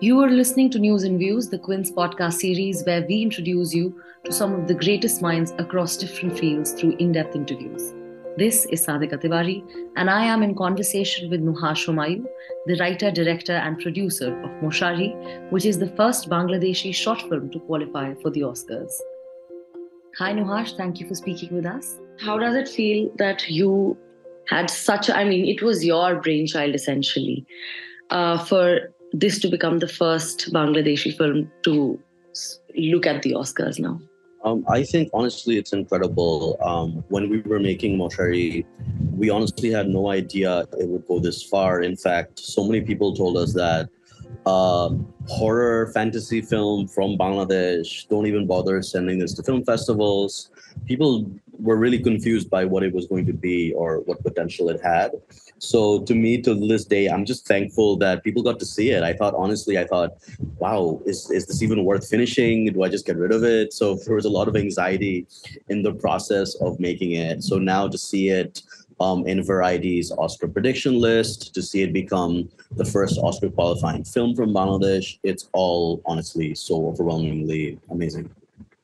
You are listening to News and Views, the Quint podcast series where we introduce you to some of the greatest minds across different fields through in depth interviews. This is Sadhika Tiwari, and I am in conversation with Nuhash Humayun, the writer, director, and producer of Moshari, which is the first Bangladeshi short film to qualify for the Oscars. Hi, Nuhash, thank you for speaking with us. How does it feel that you had such, I mean, it was your brainchild essentially, uh, for this to become the first Bangladeshi film to look at the Oscars now? Um, I think honestly, it's incredible. Um, when we were making Moshari, we honestly had no idea it would go this far. In fact, so many people told us that uh, horror fantasy film from Bangladesh, don't even bother sending this to film festivals. People were really confused by what it was going to be or what potential it had. So to me, to this day, I'm just thankful that people got to see it. I thought, honestly, I thought, wow, is, is this even worth finishing? Do I just get rid of it? So there was a lot of anxiety in the process of making it. So now to see it um, in Variety's Oscar prediction list, to see it become the first Oscar qualifying film from Bangladesh, it's all honestly so overwhelmingly amazing.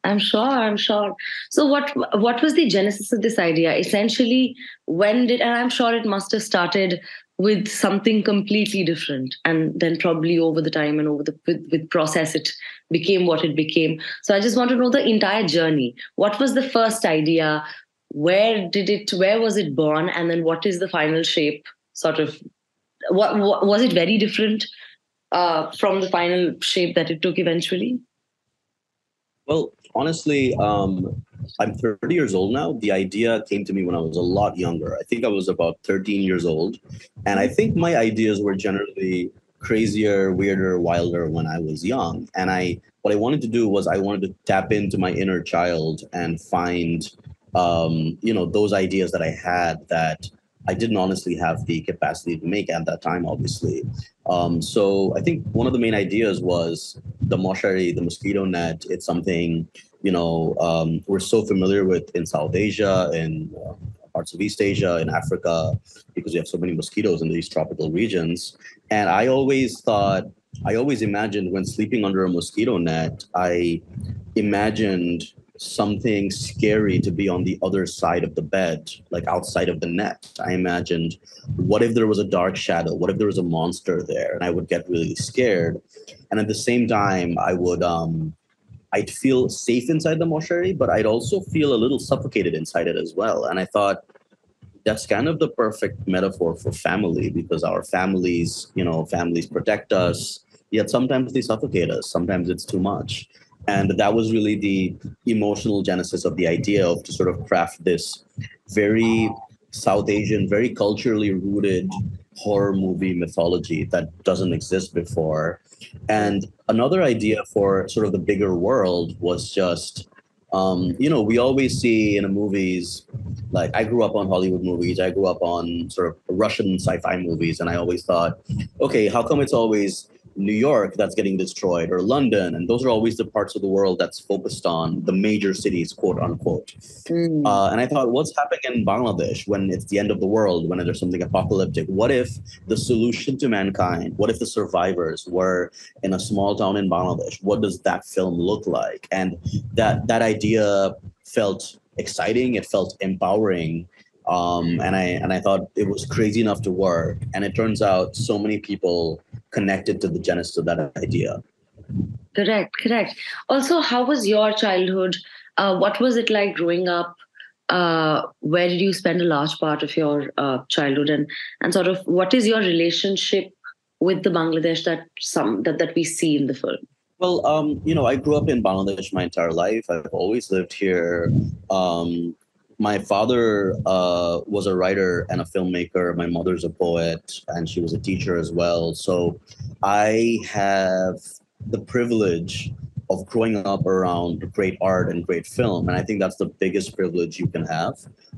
I'm sure. I'm sure. So, what what was the genesis of this idea? Essentially, when did and I'm sure it must have started with something completely different, and then probably over the time and over the with, with process, it became what it became. So, I just want to know the entire journey. What was the first idea? Where did it? Where was it born? And then, what is the final shape? Sort of. What, what was it very different uh, from the final shape that it took eventually? Well, honestly, um, I'm 30 years old now. The idea came to me when I was a lot younger. I think I was about 13 years old. And I think my ideas were generally crazier, weirder, wilder when I was young. And I what I wanted to do was I wanted to tap into my inner child and find um, you know, those ideas that I had that I didn't honestly have the capacity to make at that time, obviously. Um, so I think one of the main ideas was the moshari, the mosquito net. It's something, you know, um, we're so familiar with in South Asia and uh, parts of East Asia and Africa because we have so many mosquitoes in these tropical regions. And I always thought, I always imagined when sleeping under a mosquito net, I imagined something scary to be on the other side of the bed, like outside of the net. I imagined, what if there was a dark shadow? What if there was a monster there? And I would get really scared. And at the same time, I would, um, I'd feel safe inside the moshari, but I'd also feel a little suffocated inside it as well. And I thought, that's kind of the perfect metaphor for family because our families, you know, families protect us, yet sometimes they suffocate us. Sometimes it's too much. And that was really the emotional genesis of the idea of to sort of craft this very South Asian, very culturally rooted horror movie mythology that doesn't exist before. And another idea for sort of the bigger world was just, um, you know, we always see in the movies, like I grew up on Hollywood movies, I grew up on sort of Russian sci fi movies, and I always thought, okay, how come it's always New York that's getting destroyed or London. And those are always the parts of the world that's focused on the major cities, quote unquote. Mm. Uh, and I thought, what's happening in Bangladesh when it's the end of the world, when there's something apocalyptic? What if the solution to mankind, what if the survivors were in a small town in Bangladesh? What does that film look like? And that that idea felt exciting, it felt empowering um, and I and I thought it was crazy enough to work. And it turns out so many people connected to the genesis of that idea. Correct, correct. Also, how was your childhood? Uh, what was it like growing up? Uh, where did you spend a large part of your uh, childhood, and and sort of what is your relationship with the Bangladesh that some that that we see in the film? Well, um, you know, I grew up in Bangladesh my entire life. I've always lived here. Um, my father uh, was a writer and a filmmaker. My mother's a poet, and she was a teacher as well. So I have the privilege of growing up around great art and great film, and I think that's the biggest privilege you can have.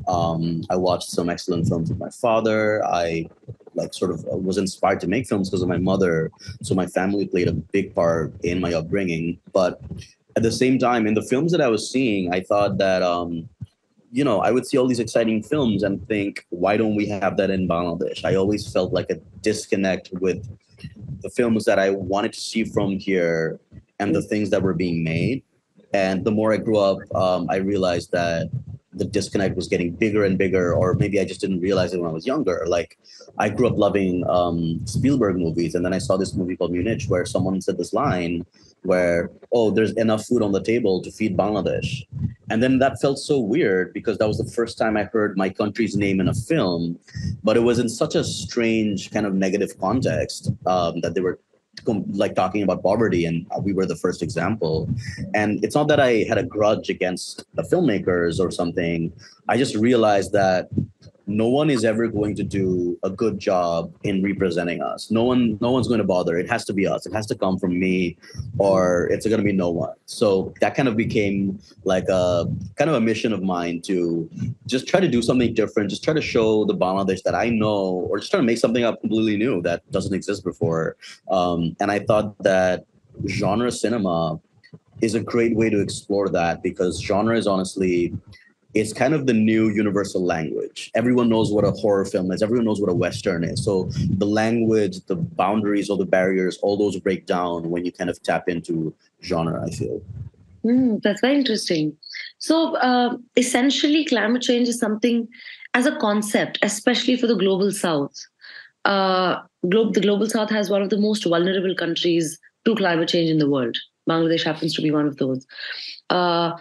Um, I watched some excellent films with my father. I like sort of was inspired to make films because of my mother. So my family played a big part in my upbringing. But at the same time, in the films that I was seeing, I thought that um, you know, I would see all these exciting films and think, why don't we have that in Bangladesh? I always felt like a disconnect with the films that I wanted to see from here and the things that were being made. And the more I grew up, um, I realized that the disconnect was getting bigger and bigger, or maybe I just didn't realize it when I was younger. Like I grew up loving um, Spielberg movies, and then I saw this movie called Munich where someone said this line where, oh, there's enough food on the table to feed Bangladesh. And then that felt so weird because that was the first time I heard my country's name in a film, but it was in such a strange kind of negative context um, that they were like talking about poverty and we were the first example. And it's not that i had a grudge against the filmmakers or something. I just realized that no one is ever going to do a good job in representing us. No one no one's going to bother. It has to be us. It has to come from me or it's going to be no one. So that kind of became like a kind of a mission of mine to just try to do something different just try to show the bangladesh that i know or just try to make something up completely new that doesn't exist before. Um, and i thought that genre cinema is a great way to explore that because genre is honestly it's kind of the new universal language. Everyone knows what a horror film is. Everyone knows what a western is. So the language, the boundaries, all the barriers, all those break down when you kind of tap into genre. I feel. Mm, that's very interesting. So uh, essentially, climate change is something as a concept, especially for the global south. Uh, the global south has one of the most vulnerable countries to climate change in the world. Bangladesh happens to be one of those. Uh,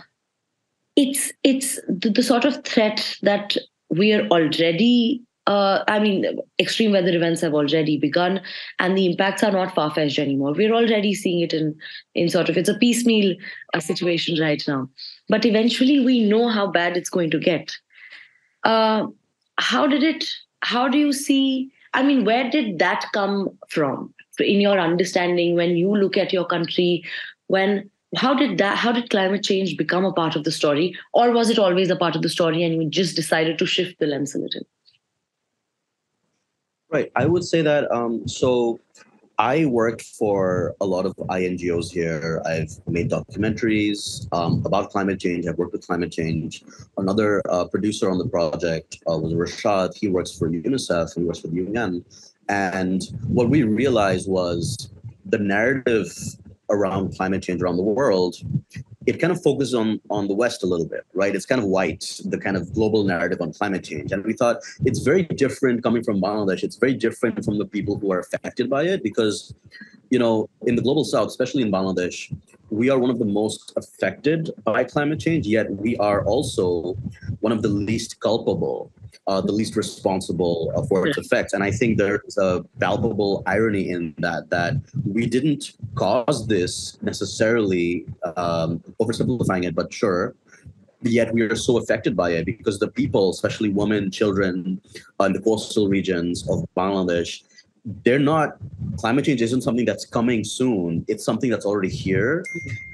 it's it's the, the sort of threat that we are already uh, I mean, extreme weather events have already begun, and the impacts are not far fetched anymore. We're already seeing it in in sort of it's a piecemeal uh, situation right now, but eventually we know how bad it's going to get. Uh, how did it? How do you see? I mean, where did that come from in your understanding when you look at your country? When how did that how did climate change become a part of the story? Or was it always a part of the story and you just decided to shift the lens a little? Right. I would say that um, so i worked for a lot of ingos here. I've made documentaries um, about climate change. I've worked with climate change. Another uh, producer on the project uh, was rashad. He works for unicef. He works for the un and what we realized was the narrative around climate change around the world, it kind of focuses on on the West a little bit, right? It's kind of white, the kind of global narrative on climate change, and we thought it's very different coming from Bangladesh. It's very different from the people who are affected by it because, you know, in the global South, especially in Bangladesh, we are one of the most affected by climate change. Yet we are also one of the least culpable uh, the least responsible uh, for its effects. And I think there's a palpable irony in that, that we didn't cause this necessarily, um, oversimplifying it, but sure. Yet we are so affected by it because the people, especially women, children uh, in the coastal regions of Bangladesh, they're not climate change isn't something that's coming soon. It's something that's already here.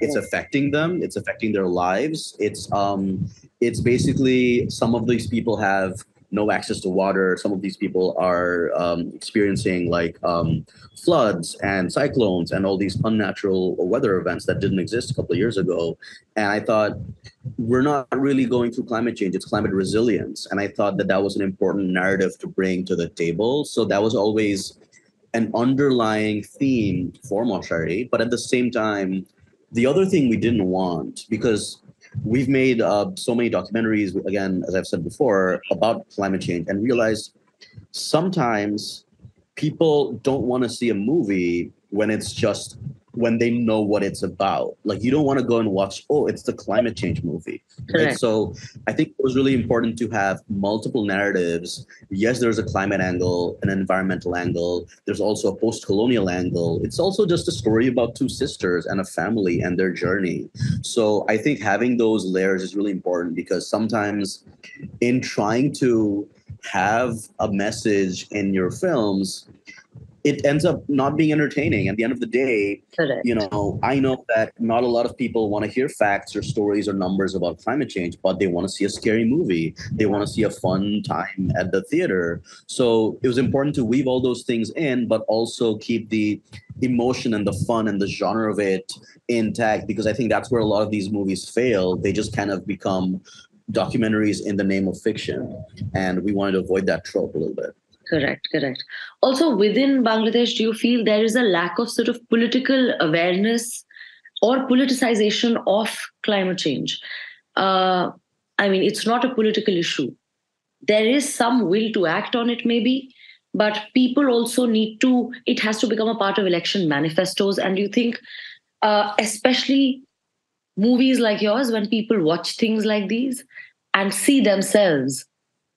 It's affecting them. It's affecting their lives. It's um it's basically some of these people have no access to water. Some of these people are um, experiencing like um, floods and cyclones and all these unnatural weather events that didn't exist a couple of years ago. And I thought, we're not really going through climate change, it's climate resilience. And I thought that that was an important narrative to bring to the table. So that was always an underlying theme for Moshari. But at the same time, the other thing we didn't want, because we've made uh, so many documentaries again as i've said before about climate change and realized sometimes people don't want to see a movie when it's just when they know what it's about. Like you don't want to go and watch, oh, it's the climate change movie. Right? So I think it was really important to have multiple narratives. Yes, there's a climate angle, an environmental angle. There's also a post-colonial angle. It's also just a story about two sisters and a family and their journey. So I think having those layers is really important because sometimes in trying to have a message in your films, it ends up not being entertaining. At the end of the day, Correct. you know, I know that not a lot of people want to hear facts or stories or numbers about climate change, but they want to see a scary movie. They want to see a fun time at the theater. So it was important to weave all those things in, but also keep the emotion and the fun and the genre of it intact because I think that's where a lot of these movies fail. They just kind of become documentaries in the name of fiction. And we wanted to avoid that trope a little bit. Correct, correct. Also, within Bangladesh, do you feel there is a lack of sort of political awareness or politicization of climate change? Uh, I mean, it's not a political issue. There is some will to act on it, maybe, but people also need to, it has to become a part of election manifestos. And you think, uh, especially movies like yours, when people watch things like these and see themselves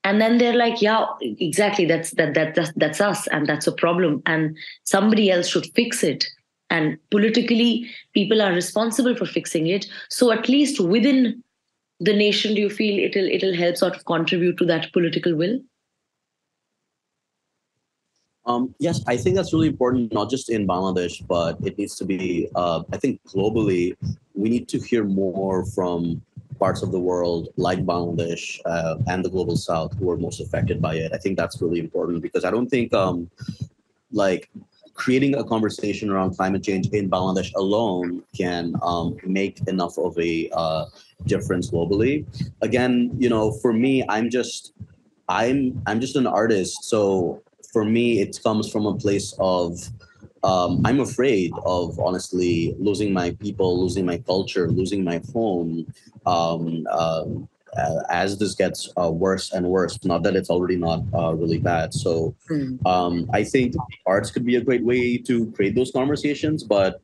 and then they're like yeah exactly. That's that, that that's, that's us and that's a problem and somebody else should fix it. And politically people are responsible for fixing it. So at least within the nation do you feel it'll it'll help sort of contribute to that political will? Um, yes, I think that's really important, not just in Bangladesh, but it needs to be, uh, I think globally, we need to hear more from parts of the world like Bangladesh uh, and the global south who are most affected by it. I think that's really important because I don't think um, like creating a conversation around climate change in Bangladesh alone can um, make enough of a uh, difference globally. Again, you know, for me, I'm just I'm I'm just an artist, so for me, it comes from a place of um, I'm afraid of honestly losing my people, losing my culture, losing my home um, uh, as this gets uh, worse and worse. Not that it's already not uh, really bad. So hmm. um, I think arts could be a great way to create those conversations, but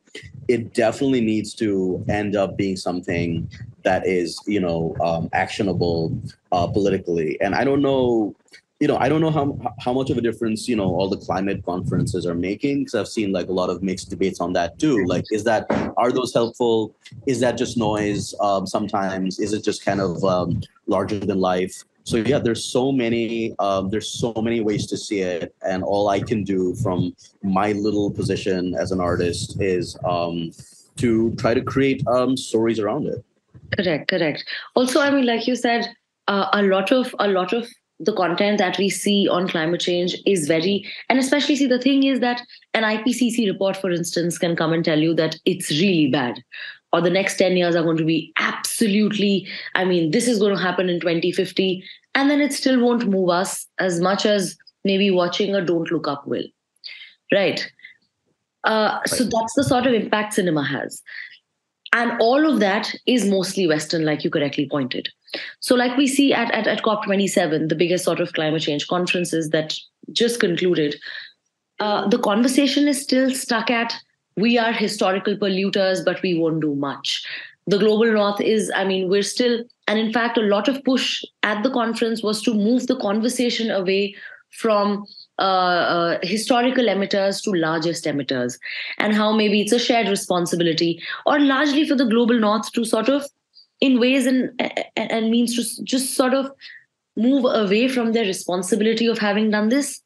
it definitely needs to end up being something that is, you know, um, actionable uh, politically. And I don't know you know, I don't know how how much of a difference you know all the climate conferences are making because I've seen like a lot of mixed debates on that too. Like, is that are those helpful? Is that just noise? Um, sometimes is it just kind of um, larger than life? So yeah, there's so many um, there's so many ways to see it, and all I can do from my little position as an artist is um, to try to create um, stories around it. Correct, correct. Also, I mean, like you said, uh, a lot of a lot of the content that we see on climate change is very and especially see the thing is that an ipcc report for instance can come and tell you that it's really bad. Or the next 10 years are going to be absolutely i mean this is going to happen in 2050 and then it still won't move us as much as maybe watching a don't look up will. Right? Uh, so that's the sort of impact cinema has and all of that is mostly western like you correctly pointed so, like we see at, at, at COP27, the biggest sort of climate change conferences that just concluded, uh, the conversation is still stuck at we are historical polluters, but we won't do much. The global north is, I mean, we're still, and in fact, a lot of push at the conference was to move the conversation away from uh, uh, historical emitters to largest emitters, and how maybe it's a shared responsibility, or largely for the global north to sort of in ways and and means to just sort of move away from their responsibility of having done this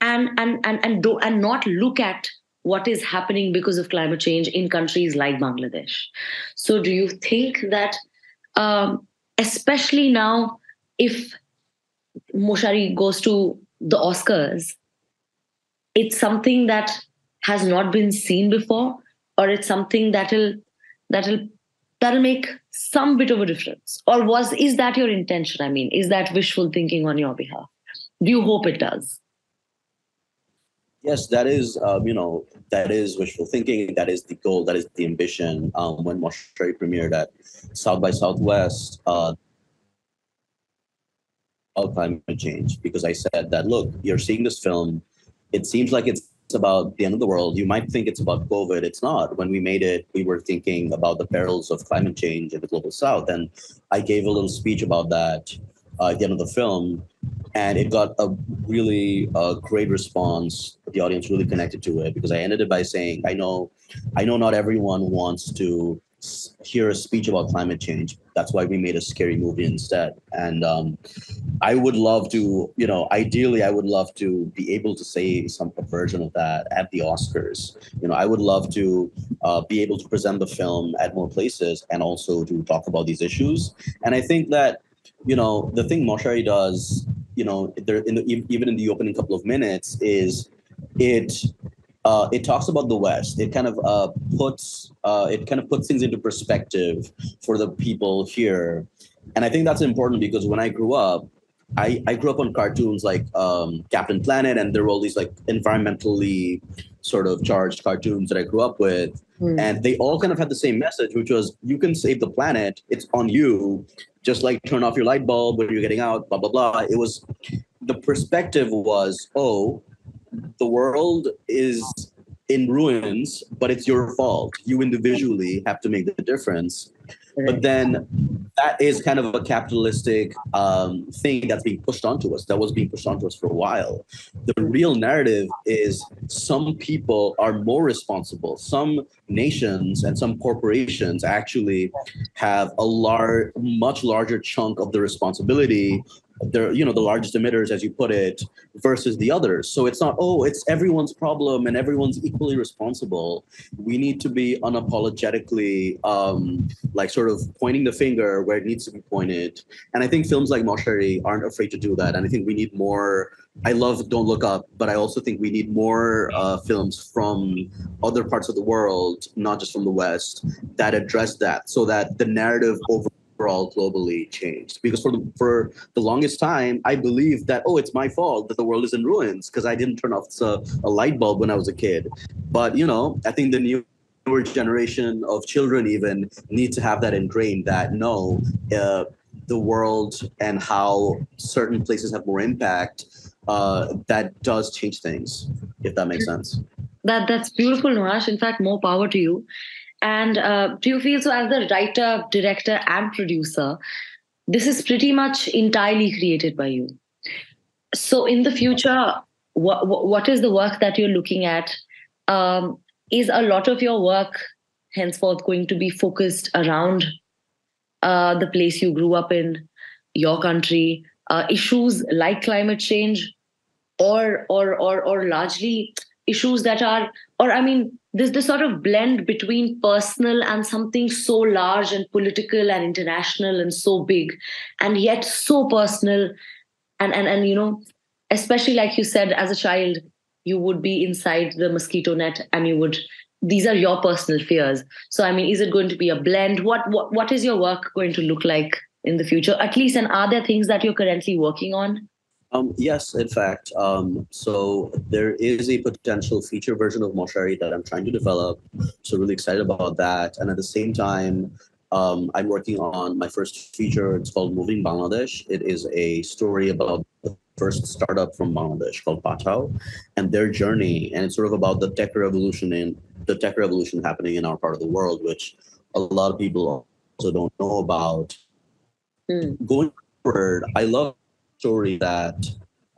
and and and and do and not look at what is happening because of climate change in countries like Bangladesh. So, do you think that, um, especially now, if Moshari goes to the Oscars, it's something that has not been seen before, or it's something that'll that'll that'll make some bit of a difference. Or was is that your intention? I mean is that wishful thinking on your behalf? Do you hope it does? Yes that is um, you know that is wishful thinking. That is the goal. That is the ambition. Um, when Moshari premiered at south by southwest uh, climate change because i said that look you're seeing this film it seems like it's about the end of the world. You might think it's about COVID. It's not. When we made it, we were thinking about the perils of climate change in the global south. And I gave a little speech about that uh, at the end of the film. And it got a really uh, great response. The audience really connected to it because I ended it by saying, I know, I know not everyone wants to hear a speech about climate change. That's why we made a scary movie instead. And um, I would love to, you know, ideally, I would love to be able to say some version of that at the Oscars. You know, I would love to uh, be able to present the film at more places and also to talk about these issues. And I think that, you know, the thing Moshari does, you know, there in the, even in the opening couple of minutes is it uh, it talks about the West. It kind of uh, puts uh, it kind of puts things into perspective for the people here, and I think that's important because when I grew up, I, I grew up on cartoons like um, Captain Planet, and there were all these like environmentally sort of charged cartoons that I grew up with. Mm. And they all kind of had the same message, which was you can save the planet, it's on you. Just like turn off your light bulb when you're getting out, blah, blah, blah. It was the perspective was, oh, the world is in ruins, but it's your fault. You individually have to make the difference. But then that is kind of a capitalistic um, thing that's being pushed onto us, that was being pushed onto us for a while. The real narrative is some people are more responsible. Some nations and some corporations actually have a large, much larger chunk of the responsibility they're you know the largest emitters as you put it versus the others. So it's not oh it's everyone's problem and everyone's equally responsible. We need to be unapologetically um like sort of pointing the finger where it needs to be pointed. And i think films like Moshari aren't afraid to do that. And i think we need more I love Don't Look Up, but I also think we need more uh, films from other parts of the world, not just from the West, that address that so that the narrative over overall globally changed. Because for the for the longest time i believed that oh it's my fault that the world is in ruins because i didn't turn off a, a light bulb when i was a kid. But you know i think the new newer generation of children even need to have that ingrained that no uh, the world and how certain places have more impact uh, that does change things if that makes sense. That that's beautiful Nuhash. in fact more power to you and uh, do you feel so, as the writer, director, and producer, this is pretty much entirely created by you? So, in the future, what, what is the work that you're looking at? Um, is a lot of your work henceforth going to be focused around uh, the place you grew up in, your country, uh, issues like climate change, or or or or largely issues that are, or I mean, there's this sort of blend between personal and something so large and political and international and so big and yet so personal and and and you know especially like you said as a child you would be inside the mosquito net and you would these are your personal fears. So i mean is it going to be a blend? What what, what is your work going to look like in the future? At least and are there things that you're currently working on um, yes, in fact. Um, so there is a potential feature version of Moshari that I'm trying to develop. So really excited about that. And at the same time, um, I'm working on my first feature. It's called Moving Bangladesh. It is a story about the first startup from Bangladesh called Pathao and their journey. And it's sort of about the tech revolution in the tech revolution happening in our part of the world, which a lot of people also don't know about. Mm. Going forward, I love story that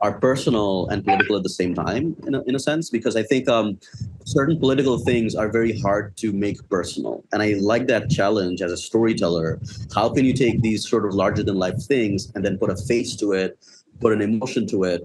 are personal and political at the same time in a, in a sense because i think um, certain political things are very hard to make personal. And i like that challenge as a storyteller. How can you take these sort of larger than life things and then put a face to it put an emotion to it?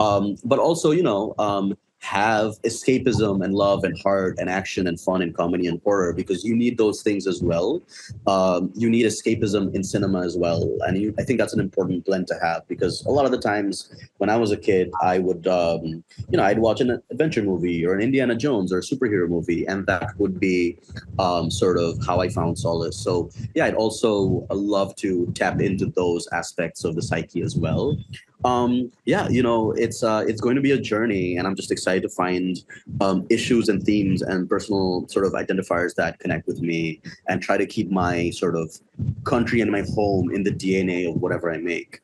Um, but also you know um, have escapism and love and heart and action and fun and comedy and horror because you need those things as well. Um, you need escapism in cinema as well, and you, I think that's an important blend to have because a lot of the times when I was a kid, I would um, you know I'd watch an adventure movie or an Indiana Jones or a superhero movie, and that would be um, sort of how I found solace. So yeah, I'd also love to tap into those aspects of the psyche as well um, yeah, you know, it's uh, it's going to be a journey, and I'm just excited to find um, issues and themes and personal sort of identifiers that connect with me, and try to keep my sort of country and my home in the DNA of whatever I make.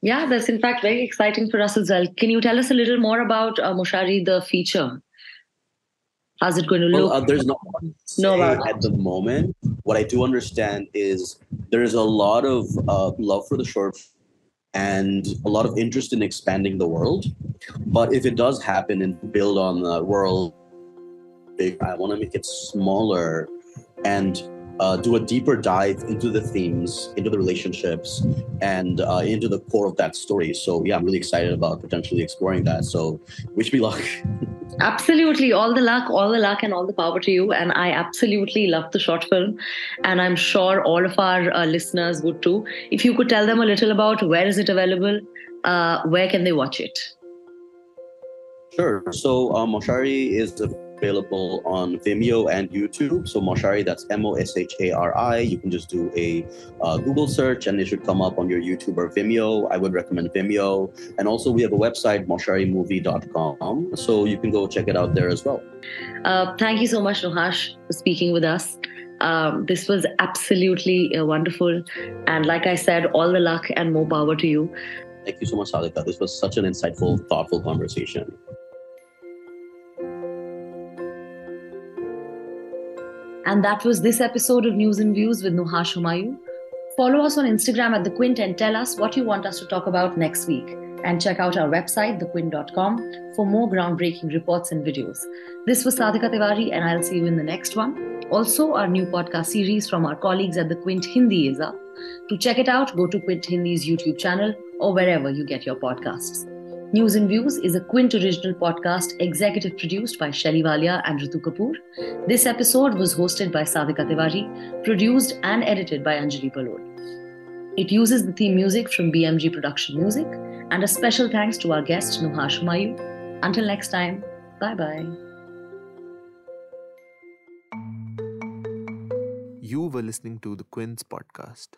Yeah, that's in fact very exciting for us as well. Can you tell us a little more about uh, Moshari, the feature? How's it going to look? Well, uh, there's no no at the moment. What I do understand is there is a lot of uh, love for the short and a lot of interest in expanding the world. But if it does happen and build on the world, I want to make it smaller and uh, do a deeper dive into the themes, into the relationships, and uh, into the core of that story. So yeah, I'm really excited about potentially exploring that. So wish me luck. absolutely, all the luck, all the luck, and all the power to you. And I absolutely love the short film, and I'm sure all of our uh, listeners would too. If you could tell them a little about where is it available, uh, where can they watch it? Sure. So um, Moshari is available on Vimeo and YouTube. So Moshari, that's M O S H A R I. You can just do a uh, Google search and it should come up on your YouTube or Vimeo. I would recommend Vimeo. And also, we have a website, mosharimovie.com. So you can go check it out there as well. Uh, thank you so much, Nuhash, for speaking with us. Um, this was absolutely uh, wonderful. And like I said, all the luck and more power to you. Thank you so much, Sadhika. This was such an insightful, thoughtful conversation. And that was this episode of News and Views with Nuhash Humayun. Follow us on Instagram at The Quint and tell us what you want us to talk about next week. And check out our website, thequint.com, for more groundbreaking reports and videos. This was Sadhika Tiwari, and I'll see you in the next one. Also, our new podcast series from our colleagues at The Quint Hindi is up. To check it out, go to Quint Hindi's YouTube channel or wherever you get your podcasts. News and Views is a Quint original podcast executive produced by Shelly Walia and Ritu Kapoor. This episode was hosted by Sadhika Tiwari, produced and edited by Anjali Palod. It uses the theme music from BMG Production Music, and a special thanks to our guest Nuhash Humayun. Until next time, bye bye. You were listening to the Quint podcast.